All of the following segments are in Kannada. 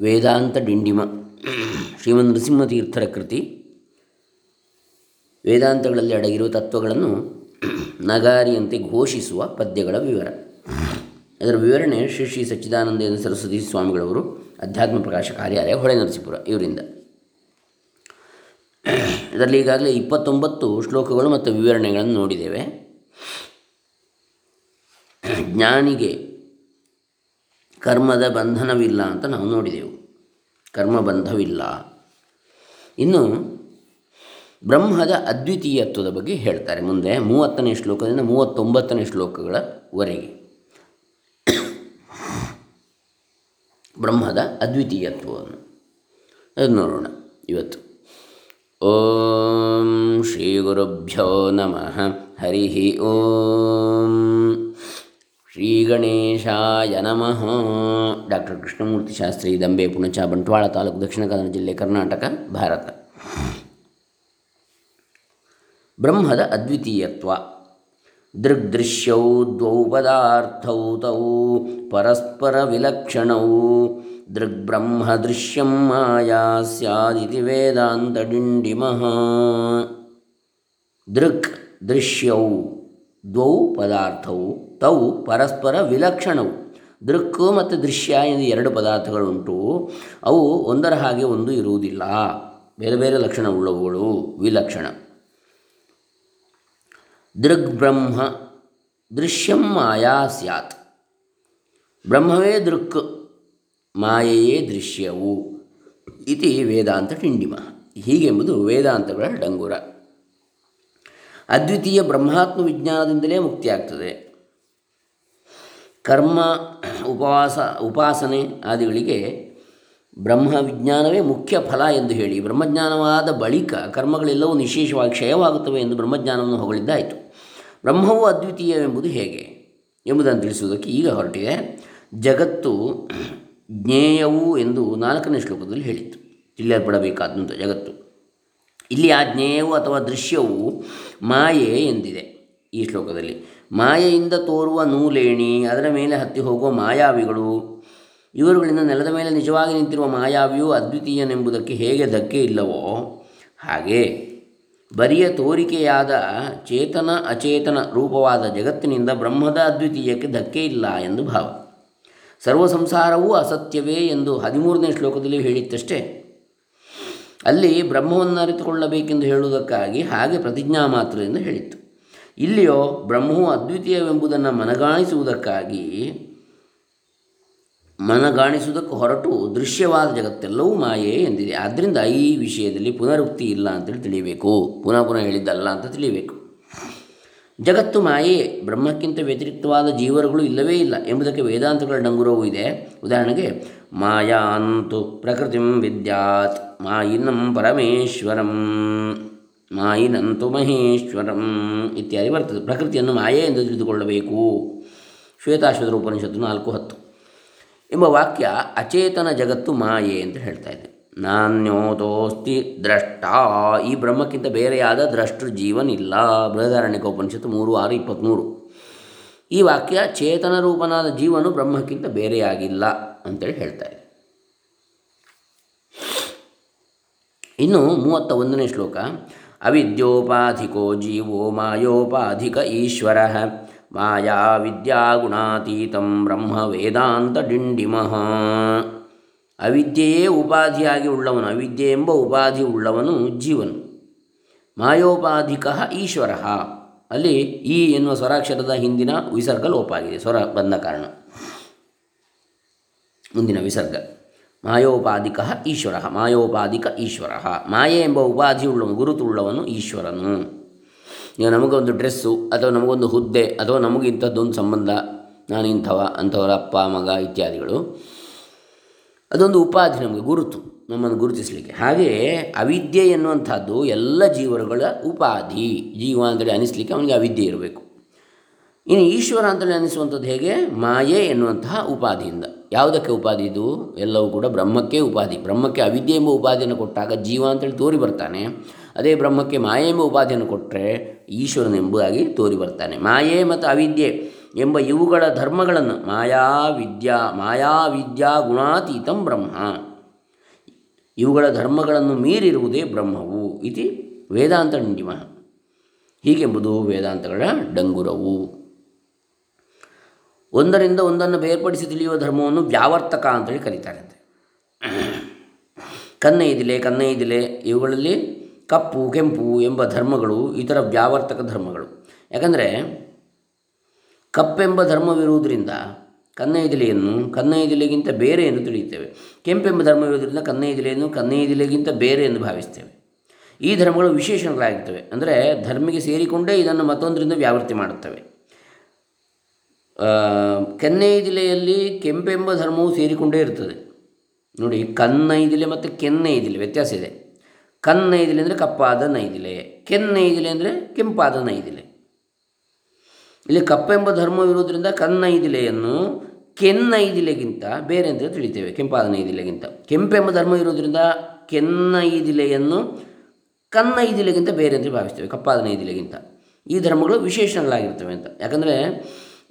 ವೇದಾಂತ ಡಿಂಡಿಮ ಶ್ರೀಮನ್ ನರಸಿಂಹತೀರ್ಥರ ಕೃತಿ. ವೇದಾಂತಗಳಲ್ಲಿ ಅಡಗಿರುವ ತತ್ವಗಳನ್ನು ನಗಾರಿಯಂತೆ ಘೋಷಿಸುವ ಪದ್ಯಗಳ ವಿವರ. ಅದರ ವಿವರಣೆ ಶ್ರೀ ಶ್ರೀ ಸಚ್ಚಿದಾನಂದೇಂದ್ರ ಸರಸ್ವತಿ ಸ್ವಾಮಿಗಳವರು ಅಧ್ಯಾತ್ಮ ಪ್ರಕಾಶ ಕಾರ್ಯಾಲಯ ಹೊಳೆ ನರಸೀಪುರ ಇವರಿಂದ. ಇದರಲ್ಲಿ ಈಗಾಗಲೇ ಇಪ್ಪತ್ತೊಂಬತ್ತು ಶ್ಲೋಕಗಳು ಮತ್ತು ವಿವರಣೆಗಳನ್ನು ನೋಡಿದ್ದೇವೆ. ಜ್ಞಾನಿಗೆ ಕರ್ಮದ ಬಂಧನವಿಲ್ಲ ಅಂತ ನಾವು ನೋಡಿದೆವು. ಕರ್ಮ ಬಂಧವಿಲ್ಲ. ಇನ್ನು ಬ್ರಹ್ಮದ ಅದ್ವಿತೀಯತ್ವದ ಬಗ್ಗೆ ಹೇಳ್ತಾರೆ. ಮುಂದೆ ಮೂವತ್ತನೇ ಶ್ಲೋಕದಿಂದ ಮೂವತ್ತೊಂಬತ್ತನೇ ಶ್ಲೋಕಗಳವರೆಗೆ. ಬ್ರಹ್ಮದ ಅದ್ವಿತೀಯತ್ವವನ್ನು. ಅದು ನೋಡೋಣ ಇವತ್ತು. ಓಂ ಶ್ರೀ ಗುರುಭ್ಯೋ ನಮಃ. ಹರಿ ಓಂ. ಶ್ರೀ ಗಣೇಶಾಯ ನಮಃ. ಡಾಕ್ಟರ್ ಕೃಷ್ಣಮೂರ್ತಿ ಶಾಸ್ತ್ರಿ, ದಂಬೆ, ಪುಣಚ, ಬಂಟ್ವಾಳ ತಾಲೂಕು ದಕ್ಷಿಣ ಕನ್ನಡ ಜಿಲ್ಲೆ ಕರ್ನಾಟಕ, ಭಾರತ. ಬ್ರಹ್ಮದ ಅದ್ವಿತೀಯತ್ವ. ದೃಗ್ದೃಶ್ಯೌ, ದ್ವೌ ಪದಾರ್ಥೌ, ತೌ ಪರಸ್ಪರ ವಿಲಕ್ಷಣೌ. ದೃಗ್ಬ್ರಹ್ಮ ದೃಶ್ಯಂ ಮಾಯಾ ಸ್ಯಾದಿತಿ ವೇದಾಂತ ಡಿಂಡಿಮಃ. ದೃಕ್ ದೃಶ್ಯೌ, ದ್ವೌ ಪದಾರ್ಥವು ತೌ ಪರಸ್ಪರ ವಿಲಕ್ಷಣವು. ದೃಕ್ಕು ಮತ್ತು ದೃಶ್ಯ ಎಂದು ಎರಡು ಪದಾರ್ಥಗಳುಂಟು. ಅವು ಒಂದರ ಹಾಗೆ ಒಂದು ಇರುವುದಿಲ್ಲ. ಬೇರೆ ಬೇರೆ ಲಕ್ಷಣವುಳ್ಳವುಗಳು. ವಿಲಕ್ಷಣ. ದೃಗ್ಬ್ರಹ್ಮ ದೃಶ್ಯಂ ಮಾಯಾ ಸ್ಯಾತ್. ಬ್ರಹ್ಮವೇ ದೃಕ್, ಮಾಯೆಯೇ ದೃಶ್ಯವು ಇತಿ ವೇದಾಂತ ಟಿಂಡಿಮ. ಹೀಗೆಂಬುದು ವೇದಾಂತಗಳ ಡಂಗುರ. ಅದ್ವಿತೀಯ ಬ್ರಹ್ಮಾತ್ಮ ವಿಜ್ಞಾನದಿಂದಲೇ ಮುಕ್ತಿಯಾಗ್ತದೆ. ಕರ್ಮ, ಉಪವಾಸ, ಉಪಾಸನೆ ಆದಿಗಳಿಗೆ ಬ್ರಹ್ಮ ವಿಜ್ಞಾನವೇ ಮುಖ್ಯ ಫಲ ಎಂದು ಹೇಳಿ. ಬ್ರಹ್ಮಜ್ಞಾನವಾದ ಬಳಿಕ ಕರ್ಮಗಳೆಲ್ಲವೂ ನಿಶೇಷವಾಗಿ ಕ್ಷಯವಾಗುತ್ತವೆ ಎಂದು ಬ್ರಹ್ಮಜ್ಞಾನವನ್ನು ಹೊಗಳಿದ್ದಾಯಿತು. ಬ್ರಹ್ಮವು ಅದ್ವಿತೀಯವೆಂಬುದು ಹೇಗೆ? ಎಂಬುದನ್ನು ತಿಳಿಸುವುದಕ್ಕೆ ಈಗ ಹೊರಟಿದೆ. ಜಗತ್ತು ಜ್ಞೇಯವು ಎಂದು ನಾಲ್ಕನೇ ಶ್ಲೋಕದಲ್ಲಿ ಹೇಳಿತ್ತು. ತಿಳಿಯಲ್ಪಡಬೇಕಾದಂಥ ಜಗತ್ತು. ಇಲ್ಲಿ ಆ ಜ್ಞೇಯವು ಅಥವಾ ದೃಶ್ಯವು ಮಾಯೆ ಎಂದಿದೆ ಈ ಶ್ಲೋಕದಲ್ಲಿ. ಮಾಯೆಯಿಂದ ತೋರುವ ನೂಲೇಣಿ, ಅದರ ಮೇಲೆ ಹತ್ತಿ ಹೋಗುವ ಮಾಯಾವಿಗಳು. ಇವರುಗಳಿಂದ ನೆಲದ ಮೇಲೆ ನಿಜವಾಗಿ ನಿಂತಿರುವ ಮಾಯಾವಿಯು ಅದ್ವಿತೀಯನೆಂಬುದಕ್ಕೆ ಹೇಗೆ ಧಕ್ಕೆ ಇಲ್ಲವೋ ಹಾಗೆ. ಬರಿಯ ತೋರಿಕೆಯಾದ ಚೇತನ ಅಚೇತನ ರೂಪವಾದ ಜಗತ್ತಿನಿಂದ ಬ್ರಹ್ಮದ ಅದ್ವಿತೀಯಕ್ಕೆ ಧಕ್ಕೆ ಇಲ್ಲ ಎಂದು ಭಾವ. ಸರ್ವ ಸಂಸಾರವೂ ಅಸತ್ಯವೇ ಎಂದು ಹದಿಮೂರನೇ ಶ್ಲೋಕದಲ್ಲಿ ಹೇಳಿತ್ತಷ್ಟೇ. ಅಲ್ಲಿ ಬ್ರಹ್ಮವನ್ನು ಅರಿತುಕೊಳ್ಳಬೇಕೆಂದು ಹೇಳುವುದಕ್ಕಾಗಿ ಹಾಗೆ ಪ್ರತಿಜ್ಞಾ ಮಾತ್ರದಿಂದ ಹೇಳಿತ್ತು. ಇಲ್ಲಿಯೋ ಬ್ರಹ್ಮವು ಅದ್ವಿತೀಯವೆಂಬುದನ್ನು ಮನಗಾಣಿಸುವುದಕ್ಕಾಗಿ ಮನಗಾಣಿಸುವುದಕ್ಕೆ ಹೊರಟು ದೃಶ್ಯವಾದ ಜಗತ್ತೆಲ್ಲವೂ ಮಾಯೆ ಎಂದಿದೆ. ಆದ್ದರಿಂದ ಈ ವಿಷಯದಲ್ಲಿ ಪುನರುಕ್ತಿ ಇಲ್ಲ ಅಂತೇಳಿ ತಿಳಿಯಬೇಕು. ಪುನಃ ಪುನಃ ಹೇಳಿದ್ದಲ್ಲ ಅಂತ ತಿಳಿಯಬೇಕು. ಜಗತ್ತು ಮಾಯೆ, ಬ್ರಹ್ಮಕ್ಕಿಂತ ವ್ಯತಿರಿಕ್ತವಾದ ಜೀವರುಗಳು ಇಲ್ಲವೇ ಇಲ್ಲ ಎಂಬುದಕ್ಕೆ ವೇದಾಂತಗಳ ಡಂಗುರವು ಇದೆ. ಉದಾಹರಣೆಗೆ, ಮಾಯಾಂತು ಪ್ರಕೃತಿಂ ವಿದ್ಯಾತ್, ಮಾಯಿನಂ ಪರಮೇಶ್ವರಂ. ಮಾಯಿನಂತು ಮಹೇಶ್ವರಂ ಇತ್ಯಾದಿ ಬರ್ತದೆ. ಪ್ರಕೃತಿಯನ್ನು ಮಾಯೆ ಎಂದು ತಿಳಿದುಕೊಳ್ಳಬೇಕು. ಶ್ವೇತಾಶ್ವತರ ಉಪನಿಷತ್ತು ನಾಲ್ಕು ಹತ್ತು. ಎಂಬ ವಾಕ್ಯ ಅಚೇತನ ಜಗತ್ತು ಮಾಯೆ ಅಂತ ಹೇಳ್ತಾ ಇದೆ. ನಾನ್ಯೋತೋಸ್ತಿ ದ್ರಷ್ಟ. ಈ ಬ್ರಹ್ಮಕ್ಕಿಂತ ಬೇರೆಯಾದ ದ್ರಷ್ಟೃ ಜೀವನಿಲ್ಲ. ಬೃಹದಾರಣ್ಯಕ ಉಪನಿಷತ್ತು ಮೂರು, ಆರು ಇಪ್ಪತ್ತ್ಮೂರು ಈ ವಾಕ್ಯ ಚೇತನ ರೂಪನಾದ ಜೀವನು ಬ್ರಹ್ಮಕ್ಕಿಂತ ಬೇರೆಯಾಗಿಲ್ಲ ಅಂತೇಳಿ ಹೇಳ್ತಾ ಇದೆ. ಇನ್ನು ಮೂವತ್ತ ಒಂದನೇ ಶ್ಲೋಕ. ಅವಿದ್ಯೋಪಾಧಿಕೋ ಜೀವೋ ಮಾಯೋಪಾಧಿಕ ಈಶ್ವರ. ಮಾಯಾ ವಿದ್ಯಾಗುಣಾತೀತಂ ಬ್ರಹ್ಮ ವೇದಾಂತ ಡಿಂಡಿಮಃ. ಅವಿದ್ಯೆಯೇ ಉಪಾಧಿಯಾಗಿ ಉಳ್ಳವನು, ಅವಿದ್ಯೆ ಎಂಬ ಉಪಾಧಿ ಉಳ್ಳವನು ಜೀವನು. ಮಾಯೋಪಾಧಿಕ ಈಶ್ವರ. ಅಲ್ಲಿ ಈ ಎನ್ನುವ ಸ್ವರಾಕ್ಷರದ ಹಿಂದಿನ ವಿಸರ್ಗ ಲೋಪ ಆಗಿದೆ, ಸ್ವರ ಬಂದ ಕಾರಣ. ಮುಂದಿನ ವಿಸರ್ಗ. ಮಾಯೋಪಾಧಿಕ ಈಶ್ವರ ಮಾಯೋಪಾಧಿಕ ಈಶ್ವರ. ಮಾಯೆ ಎಂಬ ಉಪಾಧಿಯುಳ್ಳವನು, ಗುರುತುಳ್ಳವನು ಈಶ್ವರನು. ಈಗ ನಮಗೊಂದು ಡ್ರೆಸ್ಸು, ಅಥವಾ ನಮಗೊಂದು ಹುದ್ದೆ, ಅಥವಾ ನಮಗಿಂಥದ್ದೊಂದು ಸಂಬಂಧ ನಾನು ಇಂಥವ ಅಂಥವರ ಅಪ್ಪ, ಮಗ ಇತ್ಯಾದಿಗಳು, ಅದೊಂದು ಉಪಾಧಿ ನಮಗೆ, ಗುರುತು, ನಮ್ಮನ್ನು ಗುರುತಿಸಲಿಕ್ಕೆ. ಹಾಗೆಯೇ ಅವಿದ್ಯೆ ಎನ್ನುವಂಥದ್ದು ಎಲ್ಲ ಜೀವರುಗಳ ಉಪಾಧಿ. ಜೀವ ಅಂತೇಳಿ ಅನಿಸ್ಲಿಕ್ಕೆ ಅವನಿಗೆ ಅವಿದ್ಯೆ ಇರಬೇಕು. ಇನ್ನು ಈಶ್ವರ ಅಂತೇಳಿ ಅನಿಸುವಂಥದ್ದು ಹೇಗೆ? ಮಾಯೆ ಎನ್ನುವಂತಹ ಉಪಾಧಿಯಿಂದ. ಯಾವುದಕ್ಕೆ ಉಪಾಧಿ ಇದು? ಎಲ್ಲವೂ ಕೂಡ ಬ್ರಹ್ಮಕ್ಕೆ ಉಪಾಧಿ. ಬ್ರಹ್ಮಕ್ಕೆ ಅವಿದ್ಯೆ ಎಂಬ ಉಪಾಧಿಯನ್ನು ಕೊಟ್ಟಾಗ ಜೀವ ಅಂತೇಳಿ ತೋರಿ ಬರ್ತಾನೆ. ಅದೇ ಬ್ರಹ್ಮಕ್ಕೆ ಮಾಯೆ ಎಂಬ ಉಪಾಧಿಯನ್ನು ಕೊಟ್ಟರೆ ಈಶ್ವರನೆಂಬುದಾಗಿ ತೋರಿ ಬರ್ತಾನೆ. ಮಾಯೆ ಮತ್ತು ಅವಿದ್ಯೆ ಎಂಬ ಇವುಗಳ ಧರ್ಮಗಳನ್ನು ಮಾಯಾ ವಿದ್ಯಾ ಮಾಯಾ ವಿದ್ಯಾ ಗುಣಾತೀತಂ ಬ್ರಹ್ಮ. ಇವುಗಳ ಧರ್ಮಗಳನ್ನು ಮೀರಿರುವುದೇ ಬ್ರಹ್ಮವು ಇತಿ ವೇದಾಂತ ನಿಮ ಹೀಗೆಂಬುದು ವೇದಾಂತಗಳ ಡಂಗುರವು. ಒಂದರಿಂದ ಒಂದನ್ನು ಬೇರ್ಪಡಿಸಿ ತಿಳಿಯುವ ಧರ್ಮವನ್ನು ವ್ಯಾವರ್ತಕ ಅಂತೇಳಿ ಕರೀತಾರಂತೆ. ಕನ್ನೈದಿಲೆ ಕನ್ನೈದಿಲೆ ಇವುಗಳಲ್ಲಿ ಕಪ್ಪು, ಕೆಂಪು ಎಂಬ ಧರ್ಮಗಳು ಇತರ ವ್ಯಾವರ್ತಕ ಧರ್ಮಗಳು. ಯಾಕಂದರೆ ಕಪ್ಪೆಂಬ ಧರ್ಮವಿರುವುದರಿಂದ ಕನ್ನೈದಿಲೆಯನ್ನು ಕನ್ನೈದಿಲೆಗಿಂತ ಬೇರೆ ಎಂದು ತಿಳಿಯುತ್ತೇವೆ. ಕೆಂಪೆಂಬ ಧರ್ಮವಿರುವುದರಿಂದ ಕನ್ನೈದಿಲೆಯನ್ನು ಕನ್ನೈದಿಲೆಗಿಂತ ಬೇರೆ ಎಂದು ಭಾವಿಸ್ತೇವೆ ಈ ಧರ್ಮಗಳು ವಿಶೇಷಣಗಳಾಗಿರ್ತವೆ. ಅಂದರೆ ಧರ್ಮಿಗೆ ಸೇರಿಕೊಂಡೇ ಇದನ್ನು ಮತ್ತೊಂದರಿಂದ ವ್ಯಾವೃತ್ತಿ ಮಾಡುತ್ತವೆ. ಕೆನ್ನೈದಿಲೆಯಲ್ಲಿ ಕೆಂಪೆಂಬ ಧರ್ಮವು ಸೇರಿಕೊಂಡೇ ಇರ್ತದೆ. ನೋಡಿ ಕನ್ನೈದಿಲೆ ಮತ್ತು ಕೆನ್ನೈದಿಲೆ ವ್ಯತ್ಯಾಸ ಇದೆ. ಕನ್ನೈದಿಲೆ ಅಂದರೆ ಕಪ್ಪಾದ ನೈದಿಲೆ ಕೆನ್ನೈದಿಲೆ ಅಂದರೆ ಕೆಂಪಾದ ನೈದಿಲೆ ಇಲ್ಲಿ ಕಪ್ಪೆಂಬ ಧರ್ಮವಿರುವುದರಿಂದ ಕನ್ನೈದಿಲೆಯನ್ನು ಕೆನ್ನೈದಿಲೆಗಿಂತ ಬೇರೆ ಅಂತ ತಿಳಿತೇವೆ, ಕೆಂಪಾದ ನೈದಿಲೆಗಿಂತ ಕೆಂಪೆಂಬ ಧರ್ಮ ಇರುವುದರಿಂದ ಕೆನ್ನೈದಿಲೆಯನ್ನು ಕನ್ನೈದಿಲೆಗಿಂತ ಬೇರೆ ಅಂತ ಭಾವಿಸ್ತೇವೆ, ಕಪ್ಪಾದ ನೈದಿಲೆಗಿಂತ ಈ ಧರ್ಮಗಳು ವಿಶೇಷಗಳಾಗಿರ್ತವೆ ಅಂತ. ಯಾಕಂದರೆ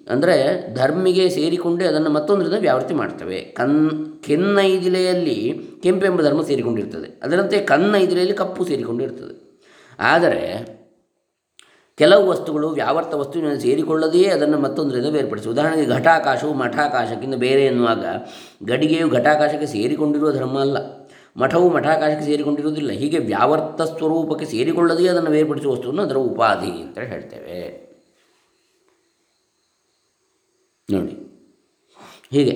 ಅಂದರೆ ಧರ್ಮಿಗೆ ಸೇರಿಕೊಂಡೇ ಅದನ್ನು ಮತ್ತೊಂದರಿಂದ ವ್ಯಾವೃತ್ತಿ ಮಾಡ್ತವೆ. ಕನ್ ಕೆನ್ನೈದಿಲೆಯಲ್ಲಿ ಎಂಬ ಧರ್ಮ ಸೇರಿಕೊಂಡಿರ್ತದೆ. ಅದರಂತೆ ಕನ್ನೈದಿಲೆಯಲ್ಲಿ ಕಪ್ಪು ಸೇರಿಕೊಂಡಿರ್ತದೆ. ಆದರೆ ಕೆಲವು ವಸ್ತುಗಳು ವ್ಯಾವರ್ತ ವಸ್ತುವಿನಲ್ಲಿ ಸೇರಿಕೊಳ್ಳದೆಯೇ ಅದನ್ನು ಮತ್ತೊಂದರಿಂದ ಬೇರ್ಪಡಿಸಿ. ಉದಾಹರಣೆಗೆ ಘಟಾಕಾಶವು ಮಠಾಕಾಶಕ್ಕಿಂತ ಬೇರೆ ಎನ್ನುವಾಗ ಗಡಿಗೆಯು ಘಟಾಕಾಶಕ್ಕೆ ಸೇರಿಕೊಂಡಿರುವ ಧರ್ಮ ಅಲ್ಲ. ಮಠವು ಮಠಾಕಾಶಕ್ಕೆ ಸೇರಿಕೊಂಡಿರುವುದಿಲ್ಲ. ಹೀಗೆ ವ್ಯಾವರ್ತ ಸ್ವರೂಪಕ್ಕೆ ಸೇರಿಕೊಳ್ಳದೆಯೇ ಅದನ್ನು ಬೇರ್ಪಡಿಸುವ ವಸ್ತುವನ್ನು ಅದರ ಉಪಾಧಿ ಅಂತ ಹೇಳ್ತೇವೆ. ನೋಡಿ. ಹೀಗೆ,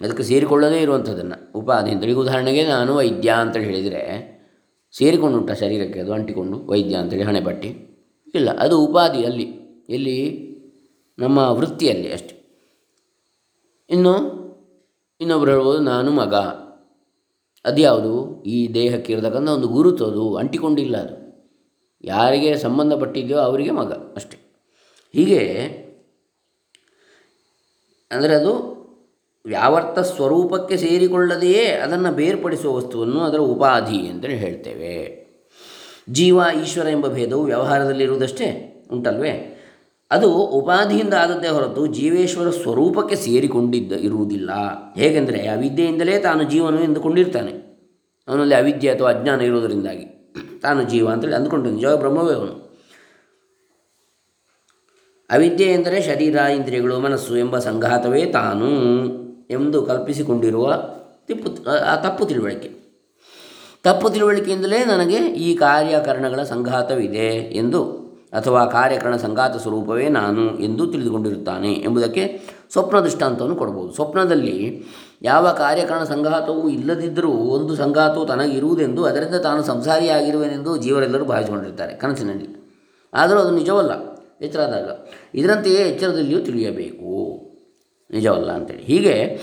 ಅದಕ್ಕೆ ಸೇರಿಕೊಳ್ಳದೇ ಇರುವಂಥದ್ದನ್ನು ಉಪಾಧಿ ಅಂತೇಳಿ ಉದಾಹರಣೆಗೆ ನಾನು ವೈದ್ಯ ಅಂತೇಳಿ ಹೇಳಿದರೆ, ಸೇರಿಕೊಂಡು ಉಂಟ ಶರೀರಕ್ಕೆ ಅದು ಅಂಟಿಕೊಂಡು ವೈದ್ಯ ಅಂತೇಳಿ ಹಣೆ ಪಟ್ಟಿ ಇಲ್ಲ, ಅದು ಉಪಾಧಿ ಅಲ್ಲಿ ಎಲ್ಲಿ? ನಮ್ಮ ವೃತ್ತಿಯಲ್ಲಿ ಅಷ್ಟೆ. ಇನ್ನು, ಇನ್ನೊಬ್ರು ಹೇಳ್ಬೋದು, ನಾನು ಮಗ. ಅದ್ಯಾವುದು? ಈ ದೇಹಕ್ಕೆ ಇರತಕ್ಕಂಥ ಒಂದು ಗುರುತು ಅದು, ಅಂಟಿಕೊಂಡಿಲ್ಲ ಅದು. ಯಾರಿಗೆ ಸಂಬಂಧಪಟ್ಟಿದೆಯೋ ಅವರಿಗೆ ಮಗ ಅಷ್ಟೆ. ಹೀಗೆ ಅಂದರೆ ಅದು ವ್ಯಾವರ್ತ ಸ್ವರೂಪಕ್ಕೆ ಸೇರಿಕೊಳ್ಳದೆಯೇ ಅದನ್ನು ಬೇರ್ಪಡಿಸುವ ವಸ್ತುವನ್ನು ಅದರ ಉಪಾಧಿ ಅಂತೇಳಿ ಹೇಳ್ತೇವೆ. ಜೀವ, ಈಶ್ವರ ಎಂಬ ಭೇದವು ವ್ಯವಹಾರದಲ್ಲಿರುವುದಷ್ಟೇ ಉಂಟಲ್ವೇ? ಅದು ಉಪಾಧಿಯಿಂದ ಆದದ್ದೇ ಹೊರತು ಜೀವೇಶ್ವರ ಸ್ವರೂಪಕ್ಕೆ ಸೇರಿಕೊಂಡಿದ್ದ ಇರುವುದಿಲ್ಲ. ಹೇಗೆಂದರೆ ಅವಿದ್ಯೆಯಿಂದಲೇ ತಾನು ಜೀವನು ಎಂದುಕೊಂಡಿರ್ತಾನೆ. ಅವನಲ್ಲಿ ಅವಿದ್ಯೆ ಅಥವಾ ಅಜ್ಞಾನ ಇರುವುದರಿಂದಾಗಿ ತಾನು ಜೀವ ಅಂತೇಳಿ ಅಂದ್ಕೊಂಡು ನಿಜವಾಗ ಬ್ರಹ್ಮವೇ ಅವನು. ಅವಿದ್ಯೆ ಎಂದರೆ ಶರೀರ, ಇಂದ್ರಿಯಗಳು, ಮನಸ್ಸು ಎಂಬ ಸಂಘಾತವೇ ತಾನು ಎಂದು ಕಲ್ಪಿಸಿಕೊಂಡಿರುವ ತಿಪ್ಪು, ಆ ತಪ್ಪು ತಿಳುವಳಿಕೆ. ತಪ್ಪು ತಿಳುವಳಿಕೆಯಿಂದಲೇ ನನಗೆ ಈ ಕಾರ್ಯಕರಣಗಳ ಸಂಘಾತವಿದೆ ಎಂದು ಅಥವಾ ಕಾರ್ಯಕರಣ ಸಂಘಾತ ಸ್ವರೂಪವೇ ನಾನು ಎಂದು ತಿಳಿದುಕೊಂಡಿರುತ್ತಾನೆ ಎಂಬುದಕ್ಕೆ ಸ್ವಪ್ನ ದೃಷ್ಟಾಂತವನ್ನು ಕೊಡ್ಬೋದು ಸ್ವಪ್ನದಲ್ಲಿ ಯಾವ ಕಾರ್ಯಕರಣ ಸಂಘಾತವೂ ಇಲ್ಲದಿದ್ದರೂ ಒಂದು ಸಂಘಾತವು ತನಗಿರುವುದೆಂದು ಅದರಿಂದ ತಾನು ಸಂಸಾರಿಯಾಗಿರುವೆನೆಂದು ಜೀವರೆಲ್ಲರೂ ಭಾವಿಸಿಕೊಂಡಿರುತ್ತಾರೆ ಕನಸಿನಲ್ಲಿ. ಆದರೂ ಅದು ನಿಜವಲ್ಲ. ಎಚ್ಚರಾದಾಗ ಇದರಂತೆಯೇ ಎಚ್ಚರದಲ್ಲಿಯೂ ತಿಳಿಯಬೇಕು. ನಿಜವಲ್ಲ ಅಂತೇಳಿ. ಹೀಗೆ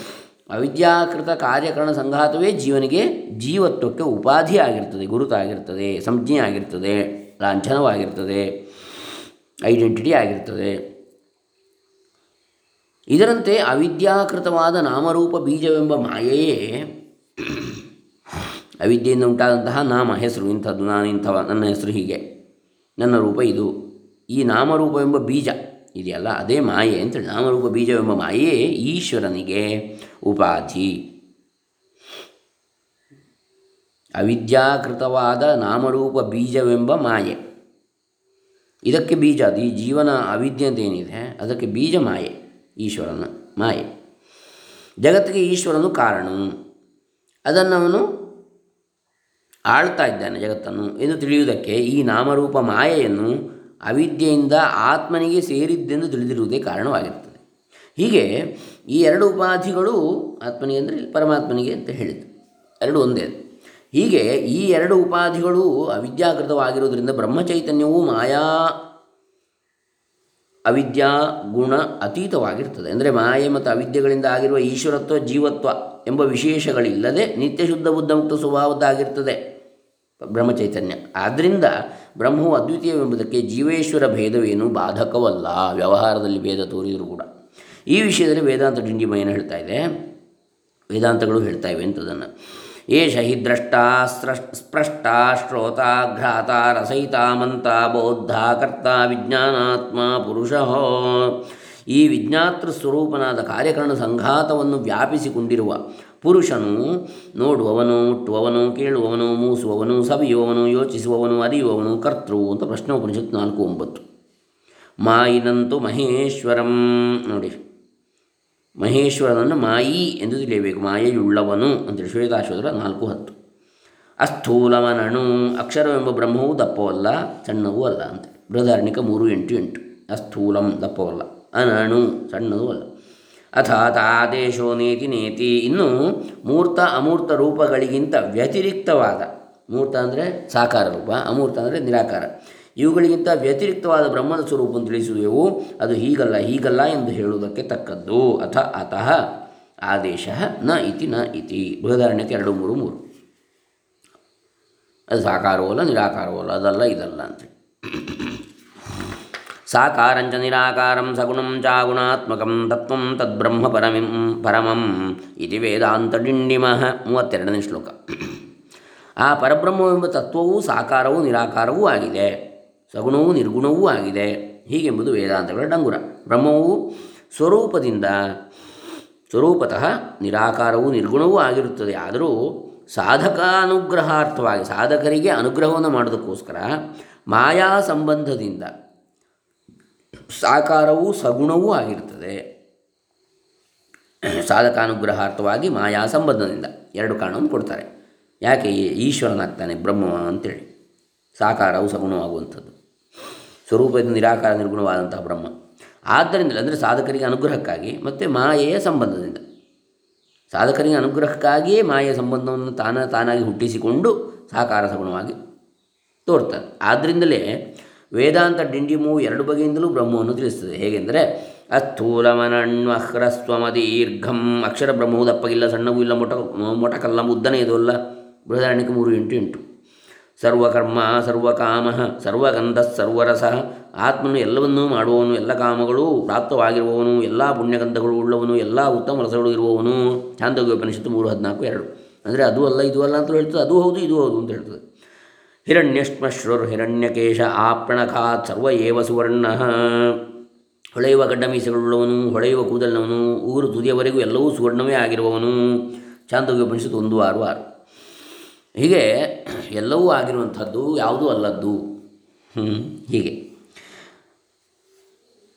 ಅವಿದ್ಯಾಕೃತ ಕಾರ್ಯಕರಣ ಸಂಘಾತವೇ ಜೀವನಿಗೆ ಜೀವತ್ವಕ್ಕೆ ಉಪಾಧಿ ಆಗಿರ್ತದೆ ಗುರುತಾಗಿರ್ತದೆ ಸಂಜ್ಞೆ ಆಗಿರ್ತದೆ ಲಾಂಛನವಾಗಿರ್ತದೆ ಐಡೆಂಟಿಟಿ ಆಗಿರ್ತದೆ. ಇದರಂತೆ ಅವಿದ್ಯಾಕೃತವಾದ ನಾಮರೂಪ ಬೀಜವೆಂಬ ಮಾಯೆಯೇ ಅವಿದ್ಯೆಯಿಂದ ಉಂಟಾದಂತಹ ನಾಮ ಹೆಸರು. ಇಂಥದ್ದು ನಾನು ಇಂಥವ, ನನ್ನ ಹೆಸರು ಹೀಗೆ. ನನ್ನ ರೂಪ ಇದು. ಈ ನಾಮರೂಪವೆಂಬ ಬೀಜ ಇದೆಯಲ್ಲ ಅದೇ ಮಾಯೆ ಅಂತೇಳಿ ನಾಮರೂಪ ಬೀಜವೆಂಬ ಮಾಯೆಯೇ ಈಶ್ವರನಿಗೆ ಉಪಾಧಿ. ಅವಿದ್ಯಾಕೃತವಾದ ನಾಮರೂಪ ಬೀಜವೆಂಬ ಮಾಯೆ. ಇದಕ್ಕೆ ಬೀಜ ಅದು ಈ ಜೀವನ ಅವಿದ್ಯೆ ಅಂತ ಏನಿದೆ ಅದಕ್ಕೆ ಬೀಜ ಮಾಯೆ, ಈಶ್ವರನ ಮಾಯೆ. ಜಗತ್ತಿಗೆ ಈಶ್ವರನು ಕಾರಣ. ಅದನ್ನು ಅವನು ಆಳ್ತಾ ಇದ್ದಾನೆ ಜಗತ್ತನ್ನು. ಎಂದು ತಿಳಿಯುವುದಕ್ಕೆ ಈ ನಾಮರೂಪ ಮಾಯೆಯನ್ನು ಅವಿದ್ಯೆಯಿಂದ ಆತ್ಮನಿಗೆ ಸೇರಿದ್ದೆಂದು ತಿಳಿದಿರುವುದೇ ಕಾರಣವಾಗಿರ್ತದೆ ಹೀಗೆ ಈ ಎರಡು ಉಪಾಧಿಗಳು ಆತ್ಮನಿಗೆ ಅಂದರೆ ಪರಮಾತ್ಮನಿಗೆ ಅಂತ ಹೇಳಿದ್ದು. ಎರಡು ಒಂದೇ ಹೀಗೆ ಈ ಎರಡು ಉಪಾಧಿಗಳು ಅವಿದ್ಯಾಕೃತವಾಗಿರುವುದರಿಂದ ಬ್ರಹ್ಮಚೈತನ್ಯವು ಮಾಯಾ, ಅವಿದ್ಯಾ, ಗುಣ ಅತೀತವಾಗಿರ್ತದೆ. ಅಂದರೆ ಮಾಯೆ ಮತ್ತು ಅವಿದ್ಯೆಗಳಿಂದ ಆಗಿರುವ ಈಶ್ವರತ್ವ, ಜೀವತ್ವ ಎಂಬ ವಿಶೇಷಗಳಿಲ್ಲದೆ ನಿತ್ಯ ಶುದ್ಧ ಬುದ್ಧ ಮುಕ್ತ ಸ್ವಭಾವದ್ದಾಗಿರ್ತದೆ ಬ್ರಹ್ಮಚೈತನ್ಯ. ಆದ್ದರಿಂದ ಬ್ರಹ್ಮವು ಅದ್ವಿತೀಯವೆಂಬುದಕ್ಕೆ ಜೀವೇಶ್ವರ ಭೇದವೇನು ಬಾಧಕವಲ್ಲ. ವ್ಯವಹಾರದಲ್ಲಿ ಭೇದ ತೋರಿದರೂ ಕೂಡ. ಈ ವಿಷಯದಲ್ಲಿ ವೇದಾಂತ ಡಿಂಡಿಮಯನ ಹೇಳ್ತಾ ಇದೆ. ವೇದಾಂತಗಳು ಹೇಳ್ತಾ ಇವೆ ಅಂತದನ್ನು. ಏಷ ಹಿ ದ್ರಷ್ಟ ಸ್ಪೃಷ್ಟ ಶ್ರೋತ ಘ್ರಾತ ರಸಯಿತ ಮಂತ ಬೌದ್ಧ ಕರ್ತ ವಿಜ್ಞಾನಾತ್ಮ ಪುರುಷ. ಈ ವಿಜ್ಞಾತೃ ಸ್ವರೂಪನಾದ ಕಾರ್ಯಕರಣ ಸಂಘಾತವನ್ನು ವ್ಯಾಪಿಸಿಕೊಂಡಿರುವ ಪುರುಷನು ನೋಡುವವನು ಮುಟ್ಟುವವನು ಕೇಳುವವನು, ಮೂಸುವವನು, ಸವಿಯುವವನು, ಯೋಚಿಸುವವನು, ಅರಿಯುವವನು, ಕರ್ತೃ ಅಂತ ಪ್ರಶ್ನೋಪನಿಷತ್ತು ನಾಲ್ಕು ಒಂಬತ್ತು. ಮಾಯಿನಂತು ಮಹೇಶ್ವರಂ. ನೋಡಿ. ಮಹೇಶ್ವರನನ್ನು ಮಾಯಿ ಎಂದು ತಿಳಿಯಬೇಕು. ಮಾಯೆಯುಳ್ಳವನು ಅಂತೇಳಿ ಶ್ವೇತಾಶ್ವತರ ನಾಲ್ಕು ಹತ್ತು. ಅಸ್ಥೂಲಮನಣು ಅಕ್ಷರವೆಂಬ ಬ್ರಹ್ಮವು ದಪ್ಪವಲ್ಲ, ಸಣ್ಣವೂ ಅಲ್ಲ ಅಂತ ಬೃಹಧಾರಣಿಕ ಮೂರು ಎಂಟು ಎಂಟು. ಅಸ್ಥೂಲಂ ದಪ್ಪವಲ್ಲ ಅನಣು ಸಣ್ಣದೂ ಅಲ್ಲ. ಅಥಾತ್ ಆದೇಶೋ ನೇತಿ ನೇತಿ. ಇನ್ನು ಮೂರ್ತ ಅಮೂರ್ತ ರೂಪಗಳಿಗಿಂತ ವ್ಯತಿರಿಕ್ತವಾದ, ಮೂರ್ತ ಅಂದರೆ ಸಾಕಾರ ರೂಪ, ಅಮೂರ್ತ ಅಂದರೆ ನಿರಾಕಾರ. ಇವುಗಳಿಗಿಂತ ವ್ಯತಿರಿಕ್ತವಾದ ಬ್ರಹ್ಮದ ಸ್ವರೂಪವನ್ನು ತಿಳಿಸುವೆವು ಅದು ಹೀಗಲ್ಲ ಹೀಗಲ್ಲ ಎಂದು ಹೇಳುವುದಕ್ಕೆ ತಕ್ಕದ್ದು. ಅಥ ಅತಃ ಆದೇಶ ನ ಇತಿ ನ ಇತಿ. ಬೃಹದಾರಣ್ಯಕ್ಕೆ ಎರಡು, ಮೂರು ಮೂರು. ಅದು ಸಾಕಾರವೋ ಅಲ್ಲ ನಿರಾಕಾರವೋ ಅಲ್ಲ ಅದಲ್ಲ, ಇದಲ್ಲ ಅಂತೇಳಿ ಸಾಕಾರಂಚ ನಿರಾಕಾರಂ ಸಗುಣಂ ಚಾಗುಣಾತ್ಮಕಂ ತತ್ವಂ ತದ್ಬ್ರಹ್ಮ ಪರಮಿಂ ಪರಮಂ ಇತಿ ವೇದಾಂತ ಡಿಂಡಿಮಃ ಮೂವತ್ತೆರಡನೇ ಶ್ಲೋಕ. ಆ ಪರಬ್ರಹ್ಮವೆಂಬ ತತ್ವವು ಸಾಕಾರವೂ ನಿರಾಕಾರವೂ ಆಗಿದೆ. ಸಗುಣವೂ ನಿರ್ಗುಣವೂ ಆಗಿದೆ. ಹೀಗೆಂಬುದು ವೇದಾಂತಗಳ ಡಂಗುರ. ಬ್ರಹ್ಮವು ಸ್ವರೂಪದಿಂದ ಸ್ವರೂಪತಃ ನಿರಾಕಾರವೂ ನಿರ್ಗುಣವೂ ಆಗಿರುತ್ತದೆ. ಆದರೂ ಸಾಧಕಾನುಗ್ರಹಾರ್ಥವಾಗಿ, ಸಾಧಕರಿಗೆ ಅನುಗ್ರಹವನ್ನು ಮಾಡೋದಕ್ಕೋಸ್ಕರ ಮಾಯಾ ಸಂಬಂಧದಿಂದ ಸಾಕಾರವೂ ಸಗುಣವೂ ಆಗಿರ್ತದೆ. ಸಾಧಕಾನುಗ್ರಹಾರ್ಥವಾಗಿ ಮಾಯಾ ಸಂಬಂಧದಿಂದ ಎರಡು ಕಾರಣವನ್ನು ಕೊಡ್ತಾರೆ. ಯಾಕೆ? ಈಶ್ವರನಾಗ್ತಾನೆ ಬ್ರಹ್ಮ ಅಂತೇಳಿ. ಸಾಕಾರವು ಸಗುಣವಾಗುವಂಥದ್ದು. ಸ್ವರೂಪದಿಂದ ನಿರಾಕಾರ ನಿರ್ಗುಣವಾದಂತಹ ಬ್ರಹ್ಮ. ಆದ್ದರಿಂದ ಅಂದರೆ ಸಾಧಕರಿಗೆ ಅನುಗ್ರಹಕ್ಕಾಗಿ ಮತ್ತು ಮಾಯೆಯ ಸಂಬಂಧದಿಂದ. ಸಾಧಕರಿಗೆ ಅನುಗ್ರಹಕ್ಕಾಗಿಯೇ ಮಾಯೆಯ ಸಂಬಂಧವನ್ನು ತಾನ ತಾನಾಗಿ ಹುಟ್ಟಿಸಿಕೊಂಡು ಸಾಕಾರ ಸಗುಣವಾಗಿ ತೋರ್ತಾರೆ. ಆದ್ದರಿಂದಲೇ ವೇದಾಂತ ಡಿಂಡಿಮು ಎರಡು ಬಗೆಯಿಂದಲೂ ಬ್ರಹ್ಮವನ್ನು ತಿಳಿಸ್ತದೆ. ಹೇಗೆಂದರೆ ಅಸ್ಥೂಲಮನಣ್ವಹ್ರಸ್ವಮದೀರ್ಘಂ ಅಕ್ಷರ ಬ್ರಹ್ಮವು ದಪ್ಪಗಿಲ್ಲ ಸಣ್ಣವೂ ಇಲ್ಲ ಮೊಟ ಮೊಟಕಲ್ಲ, ಮುದ್ದನೇ ಇದು ಅಲ್ಲ. ಬೃಹದಾರಣ್ಯಕ್ಕೆ ಮೂರು ಎಂಟು ಎಂಟು. ಸರ್ವಕರ್ಮ, ಸರ್ವಕಾಮ, ಸರ್ವಗಂಧ, ಸರ್ವರಸ, ಆತ್ಮನು ಎಲ್ಲವನ್ನೂ ಮಾಡುವವನು, ಎಲ್ಲ ಕಾಮಗಳು ಪ್ರಾಪ್ತವಾಗಿರುವವನು, ಎಲ್ಲ ಪುಣ್ಯಗಂಧಗಳು ಉಳ್ಳವನು, ಎಲ್ಲ ಉತ್ತಮ ರಸಗಳು ಇರುವವನು. ಚಾಂದೋಗ್ಯ ಉಪನಿಷತ್ತು ಮೂರು ಹದಿನಾಲ್ಕು ಎರಡು. ಅಂದರೆ ಅದು ಅಲ್ಲ, ಇದು ಅಲ್ಲ ಅಂತ ಹೇಳ್ತದೆ. ಅದು ಹೌದು, ಇದು ಹೌದು ಅಂತ ಹೇಳ್ತದೆ. ಹಿರಣ್ಯಶ್ಮಶ್ರುರ್ ಹಿರಣ್ಯಕೇಶ ಆಪ್ರಣಖಾತ್ ಸರ್ವ ಏವ ಸುವರ್ಣ. ಹೊಳೆಯುವ ಗಡ್ಡಮೀಸೆಗಳುಳ್ಳವನು, ಹೊಳೆಯುವ ಕೂದಲಿನವನು, ಊರು ತುದಿಯವರೆಗೂ ಎಲ್ಲವೂ ಸುವರ್ಣವೇ ಆಗಿರುವವನು. ಚಾಂದೋಗ್ಯ ಉಪನಿಷತ್ತು ಒಂದು, ಆರು ಆರು. ಹೀಗೆ ಎಲ್ಲವೂ ಆಗಿರುವಂಥದ್ದು ಯಾವುದೂ ಅಲ್ಲದ್ದು. ಹೀಗೆ.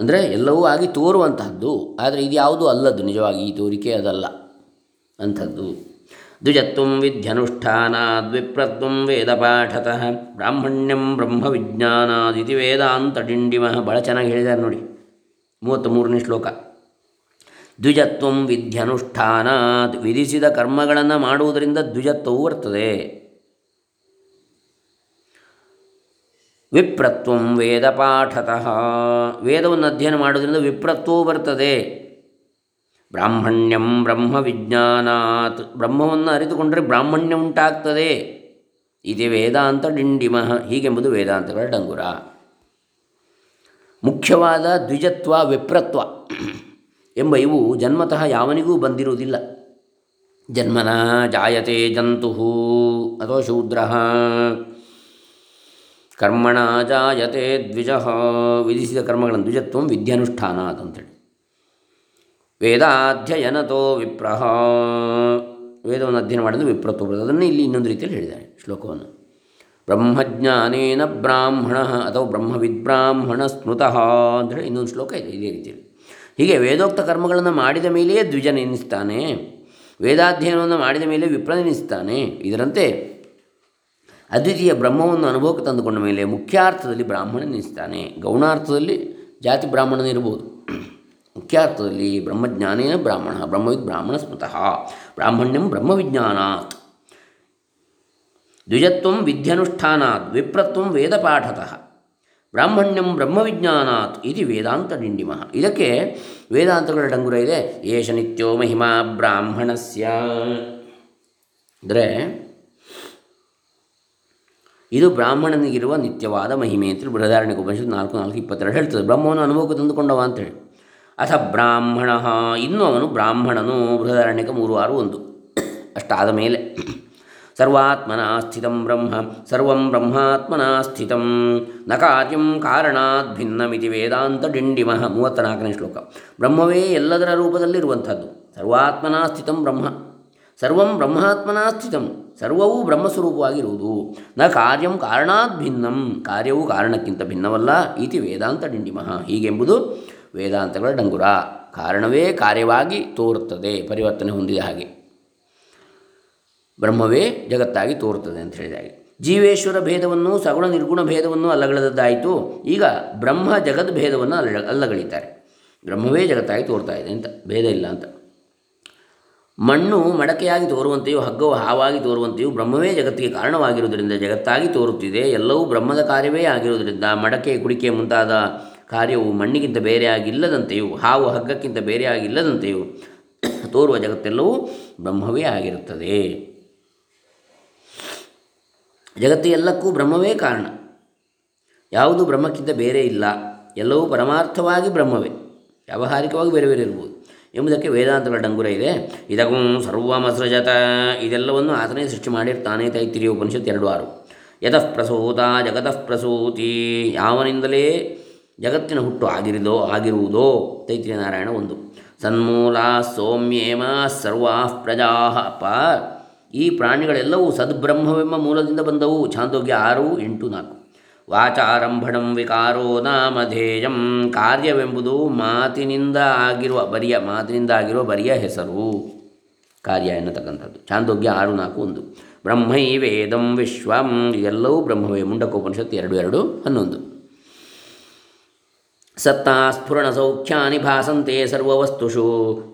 ಅಂದರೆ ಎಲ್ಲವೂ ಆಗಿ ತೋರುವಂತಹದ್ದು, ಆದರೆ ಇದು ಯಾವುದೂ ಅಲ್ಲದ್ದು? ನಿಜವಾಗಿ ಈ ತೋರಿಕೆ ಅದಲ್ಲ ಅಂಥದ್ದು. ದ್ವಿಜತ್ವಂ ವಿಧ್ಯನುಷ್ಠಾನಾದ್ವಿಪ್ರತ್ವಂ ವೇದಪಾಠತಃ. ಬ್ರಾಹ್ಮಣ್ಯಂ ಬ್ರಹ್ಮವಿಜ್ಞಾನಾದಿತಿ ವೇದಾಂತ ಡಿಂಡಿಮಃ ಭಾಳ ಚೆನ್ನಾಗಿ ಹೇಳಿದ್ದಾರೆ ನೋಡಿ. ಮೂವತ್ತ್ಮೂರನೇ ಶ್ಲೋಕ. ದ್ವಿಜತ್ವಂ ವಿಧ್ಯನುಷ್ಠಾನಾತ್ ವಿಧಿಸಿದ ಕರ್ಮಗಳನ್ನು ಮಾಡುವುದರಿಂದ ದ್ವಿಜತ್ವವು ಬರ್ತದೆ ವಿಪ್ರತ್ವಂ ವೇದ ಪಾಠತಃ ವೇದವನ್ನು ಅಧ್ಯಯನ ಮಾಡೋದ್ರಿಂದ ವಿಪ್ರತ್ವವು ಬರ್ತದೆ ಬ್ರಾಹ್ಮಣ್ಯಂ ಬ್ರಹ್ಮ ವಿಜ್ಞಾನಾತ್ ಬ್ರಹ್ಮವನ್ನು ಅರಿತುಕೊಂಡರೆ ಬ್ರಾಹ್ಮಣ್ಯ ಉಂಟಾಗ್ತದೆ. ಇದೇ ವೇದಾಂತ ಡಿಂಡಿಮಃ. ಹೀಗೆಂಬುದು ವೇದಾಂತಗಳ ಡಂಗುರ. ಮುಖ್ಯವಾದ ದ್ವಿಜತ್ವ, ವಿಪ್ರತ್ವ ಎಂಬ ಇವು ಜನ್ಮತಃ ಯಾವನಿಗೂ ಬಂದಿರುವುದಿಲ್ಲ. ಜನ್ಮನ ಜಾಯತೆ ಜಂತು ಅಥವಾ ಶೂದ್ರ. ಕರ್ಮಣ ಜಾಯತೆ ದ್ವಿಜ. ವಿಧಿಸಿದ ಕರ್ಮಗಳನ್ನು ದ್ವಿಜತ್ವ ವಿದ್ಯಾನುಷ್ಠಾನ ವೇದಾಧ್ಯಯನತೋ ವಿಪ್ರಹ. ವೇದವನ್ನು ಅಧ್ಯಯನ ಮಾಡಿದ್ರೆ ವಿಪ್ರತ್ವ ಬರುತ್ತೆ ಅದನ್ನು ಇಲ್ಲಿ ಇನ್ನೊಂದು ರೀತಿಯಲ್ಲಿ ಹೇಳಿದ್ದಾರೆ ಶ್ಲೋಕವನ್ನು. ಬ್ರಹ್ಮಜ್ಞಾನೇನ ಬ್ರಾಹ್ಮಣ ಅಥವಾ ಬ್ರಹ್ಮವಿದ್ಬ್ರಾಹ್ಮಣ ಸ್ಮೃತಃ ಅಂತೇಳಿ ಇನ್ನೊಂದು ಶ್ಲೋಕ ಇದೆ ಇದೇ ರೀತಿಯಲ್ಲಿ. ಹೀಗೆ ವೇದೋಕ್ತ ಕರ್ಮಗಳನ್ನು ಮಾಡಿದ ಮೇಲೆಯೇ ದ್ವಿಜ ನೆನೆಸ್ತಾನೆ. ವೇದಾಧ್ಯಯನವನ್ನು ಮಾಡಿದ ಮೇಲೆ ವಿಪ್ರ ನೆನೆಸ್ತಾನೆ. ಇದರಂತೆ ಅದ್ವಿತೀಯ ಬ್ರಹ್ಮವನ್ನು ಅನುಭವಕ್ಕೆ ತಂದುಕೊಂಡ ಮೇಲೆ ಮುಖ್ಯಾರ್ಥದಲ್ಲಿ ಬ್ರಾಹ್ಮಣ ನೆನೆಸ್ತಾನೆ. ಗೌಣಾರ್ಥದಲ್ಲಿ ಜಾತಿ ಬ್ರಾಹ್ಮಣನಿರ್ಬೋದು ಮುಖ್ಯಾರ್ಥದಲ್ಲಿ ಬ್ರಹ್ಮಜ್ಞಾನೇನ ಬ್ರಾಹ್ಮಣ, ಬ್ರಹ್ಮವಿದ್ ಬ್ರಾಹ್ಮಣ ಸ್ಮೃತಃ. ಬ್ರಾಹ್ಮಣ್ಯಂ ಬ್ರಹ್ಮವಿಜ್ಞಾನಾತ್. ದ್ವಿಜತ್ವಂ ವಿದ್ಯನುಷ್ಠಾನಾತ್, ವಿಪ್ರತ್ವಂ ವೇದಪಾಠತಃ. ಬ್ರಾಹ್ಮಣ್ಯಂ ಬ್ರಹ್ಮವಿಜ್ಞಾನಾತ್ ಇದು ವೇದಾಂತ ಡಿಂಡಿಮಃ. ಇದಕ್ಕೆ ವೇದಾಂತಗಳ ಡಂಗುರ ಇದೆ. ಏಷ ನಿತ್ಯೋ ಮಹಿಮಾ ಬ್ರಾಹ್ಮಣಸ್ಯ. ಅಂದರೆ ಇದು ಬ್ರಾಹ್ಮಣನಿಗಿರುವ ನಿತ್ಯವಾದ ಮಹಿಮೆ ಅಂತೇಳಿ ಬೃಹದಾರಣ್ಯ ಉಪನಿಷತ್ ನಾಲ್ಕು ನಾಲ್ಕು ಇಪ್ಪತ್ತೆರಡು ಹೇಳ್ತದೆ. ಬ್ರಹ್ಮವನ್ನು ಅನುಭವಕ್ಕೆ ತಂದುಕೊಂಡವ ಅಂತೇಳಿ ಅಥ ಬ್ರಾಹ್ಮಣ. ಇನ್ನು ಅವನು ಬ್ರಾಹ್ಮಣನು ಬೃಹದಾರಣ್ಯಕ ಮೂರು ಆರು ಒಂದು. ಅಷ್ಟಾದ ಮೇಲೆ. ಸರ್ವಾತ್ಮನ ಸ್ಥಿತಂ ಬ್ರಹ್ಮ. ಸರ್ವಂ ಬ್ರಹ್ಮಾತ್ಮನ ಸ್ಥಿತಂ. ನ ಕಾರ್ಯಂ ಕಾರಣಾತ್ ಭಿನ್ನಮಿತಿ ವೇದಾಂತ ಡಿಂಡಿಮಃ. ಮೂವತ್ತ ನಾಲ್ಕನೇ ಶ್ಲೋಕ. ಬ್ರಹ್ಮವೇ ಎಲ್ಲದರ ರೂಪದಲ್ಲಿರುವಂಥದ್ದು. ಸರ್ವಾತ್ಮನ ಸ್ಥಿತಂ ಬ್ರಹ್ಮ. ಸರ್ವಂ ಬ್ರಹ್ಮಾತ್ಮನ ಸ್ಥಿತಂ. ಸರ್ವವೂ ಬ್ರಹ್ಮಸ್ವರೂಪವಾಗಿರುವುದು. ನ ಕಾರ್ಯಂ ಕಾರಣಾತ್ ಭಿನ್ನಂ. ಕಾರ್ಯವು ಕಾರಣಕ್ಕಿಂತ ಭಿನ್ನವಲ್ಲ. ಇತಿ ವೇದಾಂತ ಡಿಂಡಿಮಃ. ಹೀಗೆಂಬುದು ವೇದಾಂತಗಳ ಡಂಗುರ. ಕಾರಣವೇ ಕಾರ್ಯವಾಗಿ ತೋರುತ್ತದೆ. ಪರಿವರ್ತನೆ ಹೊಂದಿದ ಹಾಗೆ. ಬ್ರಹ್ಮವೇ ಜಗತ್ತಾಗಿ ತೋರುತ್ತದೆ ಅಂತ ಹೇಳಿದಾಗೆ ಜೀವೇಶ್ವರ ಭೇದವನ್ನು, ಸಗುಣ ನಿರ್ಗುಣ ಭೇದವನ್ನು ಅಲ್ಲಗಳೆದದ್ದಾಯಿತು. ಈಗ ಬ್ರಹ್ಮ ಜಗದ್ ಭೇದವನ್ನು ಅಲ್ಲ ಅಲ್ಲಗಳಿತಾರೆ ಬ್ರಹ್ಮವೇ ಜಗತ್ತಾಗಿ ತೋರ್ತಾ ಇದೆ ಅಂತ, ಭೇದ ಇಲ್ಲ ಅಂತ. ಮಣ್ಣು ಮಡಕೆಯಾಗಿ ತೋರುವಂತೆಯೂ, ಹಗ್ಗವು ಹಾವಾಗಿ ತೋರುವಂತೆಯೂ, ಬ್ರಹ್ಮವೇ ಜಗತ್ತಿಗೆ ಕಾರಣವಾಗಿರುವುದರಿಂದ ಜಗತ್ತಾಗಿ ತೋರುತ್ತಿದೆ. ಎಲ್ಲವೂ ಬ್ರಹ್ಮದ ಕಾರ್ಯವೇ ಆಗಿರುವುದರಿಂದ ಮಡಕೆ, ಕುಡಿಕೆ ಮುಂತಾದ ಕಾರ್ಯವು ಮಣ್ಣಿಗಿಂತ ಬೇರೆಯಾಗಿಲ್ಲದಂತೆಯೂ, ಹಾವು ಹಗ್ಗಕ್ಕಿಂತ ಬೇರೆಯಾಗಿಲ್ಲದಂತೆಯೂ ತೋರುವ ಜಗತ್ತೆಲ್ಲವೂ ಬ್ರಹ್ಮವೇ ಆಗಿರುತ್ತದೆ. ಜಗತ್ತಿಗೆಲ್ಲಕ್ಕೂ ಬ್ರಹ್ಮವೇ ಕಾರಣ. ಯಾವುದು ಬ್ರಹ್ಮಕ್ಕಿಂತ ಬೇರೆ ಇಲ್ಲ, ಎಲ್ಲವೂ ಪರಮಾರ್ಥವಾಗಿ ಬ್ರಹ್ಮವೇ, ವ್ಯಾವಹಾರಿಕವಾಗಿ ಬೇರೆ ಬೇರೆ ಇರ್ಬೋದು ಎಂಬುದಕ್ಕೆ ವೇದಾಂತಗಳ ಡಂಗುರ ಇದೆ. ಇದಕ್ಕೂ ಸರ್ವಮಸೃಜತ, ಇದೆಲ್ಲವನ್ನು ಆತನೇ ಸೃಷ್ಟಿ ಮಾಡಿರ್ತಾನೆ ತೈತಿರಿಯ ಉಪನಿಷತ್ ಎರಡು ಆರು. ಯತಃ ಪ್ರಸೂತ ಜಗತಃ ಪ್ರಸೂತಿ, ಯಾವನಿಂದಲೇ ಜಗತ್ತಿನ ಹುಟ್ಟು ಆಗಿರಿದೋ, ಆಗಿರುವುದೋ? ತೈತ್ರಿಯ ನಾರಾಯಣ ಒಂದು. ಸನ್ಮೂಲ ಸೌಮ್ಯೇಮ ಸರ್ವಾ ಪ್ರಜಾ ಪ ಈ ಪ್ರಾಣಿಗಳೆಲ್ಲವೂ ಸದ್ಬ್ರಹ್ಮವೆಂಬ ಮೂಲದಿಂದ ಬಂದವು. ಛಾಂದೋಗ್ಯ ಆರು, ಎಂಟು, ನಾಲ್ಕು. ವಾಚಾರಂಭಣಂ ವಿಕಾರೋ ನಾಮಧೇಯಂ ಕಾರ್ಯವೆಂಬುದು ಮಾತಿನಿಂದ ಆಗಿರುವ, ಬರಿಯ, ಮಾತಿನಿಂದ ಆಗಿರುವ ಬರಿಯ ಹೆಸರು. ಕಾರ್ಯ ಎನ್ನತಕ್ಕಂಥದ್ದು. ಚಾಂದೋಗ್ಯ ಆರು, ನಾಲ್ಕು, ಒಂದು. ಬ್ರಹ್ಮೈ ವೇದಂ ವಿಶ್ವಂ. ಇದೆಲ್ಲವೂ ಬ್ರಹ್ಮವೇ. ಮುಂಡಕೋಪನಿಷತ್ತು ಎರಡು ಎರಡು, ಹನ್ನೊಂದು. ಸತ್ತಾ ಸ್ಫುರಣ ಸೌಖ್ಯಾನಿ ಭಾಸಂತೆ ಸರ್ವವಸ್ತುಷು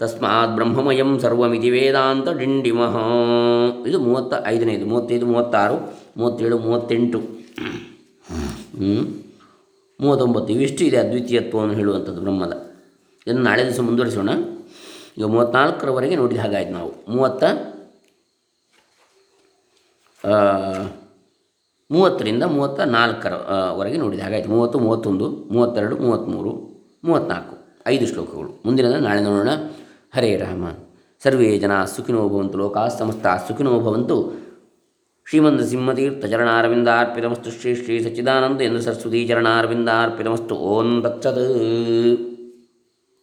ತಸ್ಮಾತ್ ಬ್ರಹ್ಮಮಯಂ ಸರ್ವಮಿತಿ ವೇದಾಂತ ಡಿಂಡಿಮಃ ಇದು ಮೂವತ್ತ ಐದನೇದು, ಮೂವತ್ತೈದು, ಮೂವತ್ತಾರು, ಮೂವತ್ತೇಳು, ಮೂವತ್ತೆಂಟು. ಮೂವತ್ತೊಂಬತ್ತು, ಇವಿಷ್ಟು ಇದೆ ಅದ್ವಿತೀಯತ್ವವನ್ನು ಹೇಳುವಂಥದ್ದು ಬ್ರಹ್ಮದ. ಇದನ್ನು ನಾಳೆ ದಿವಸ ಮುಂದುವರಿಸೋಣ. ಈಗ ಮೂವತ್ತ್ನಾಲ್ಕರವರೆಗೆ ನೋಡಿದ ಹಾಗಾಯ್ತು ನಾವು. ಮೂವತ್ತ ಮೂವತ್ತರಿಂದ ಮೂವತ್ತ ನಾಲ್ಕರ ವರೆಗೆ ನೋಡಿದೆ. ಹಾಗಾಯಿತು. ಮೂವತ್ತು, ಮೂವತ್ತೊಂದು, ಮೂವತ್ತೆರಡು, ಮೂವತ್ತ್ಮೂರು, ಮೂವತ್ತ್ನಾಲ್ಕು. ಐದು ಶ್ಲೋಕಗಳು. ಮುಂದಿನದ ನಾಳೆ ನೋಡೋಣ. ಹರೇ ರಾಮ. ಸರ್ವೇ ಜನ ಸುಖಿನೋ ಭವಂತು. ಲೋಕಾ ಸಮಸ್ತ ಸುಖಿನೋ ಭವಂತು. ಶ್ರೀಮಂತ ಸಿಂಹತೀರ್ಥ ಚರಣಾರವಿಂದಾರ್ಪಿತಮಸ್ತು ಶ್ರೀ ಶ್ರೀ ಸಚ್ಚಿದಾನಂದ ಎಂದು ಸರಸ್ವತಿ ಚರಣಾರವಿಂದಾರ್ಪಿತಮಸ್ತು ಓಂ ತತ್ಸತ್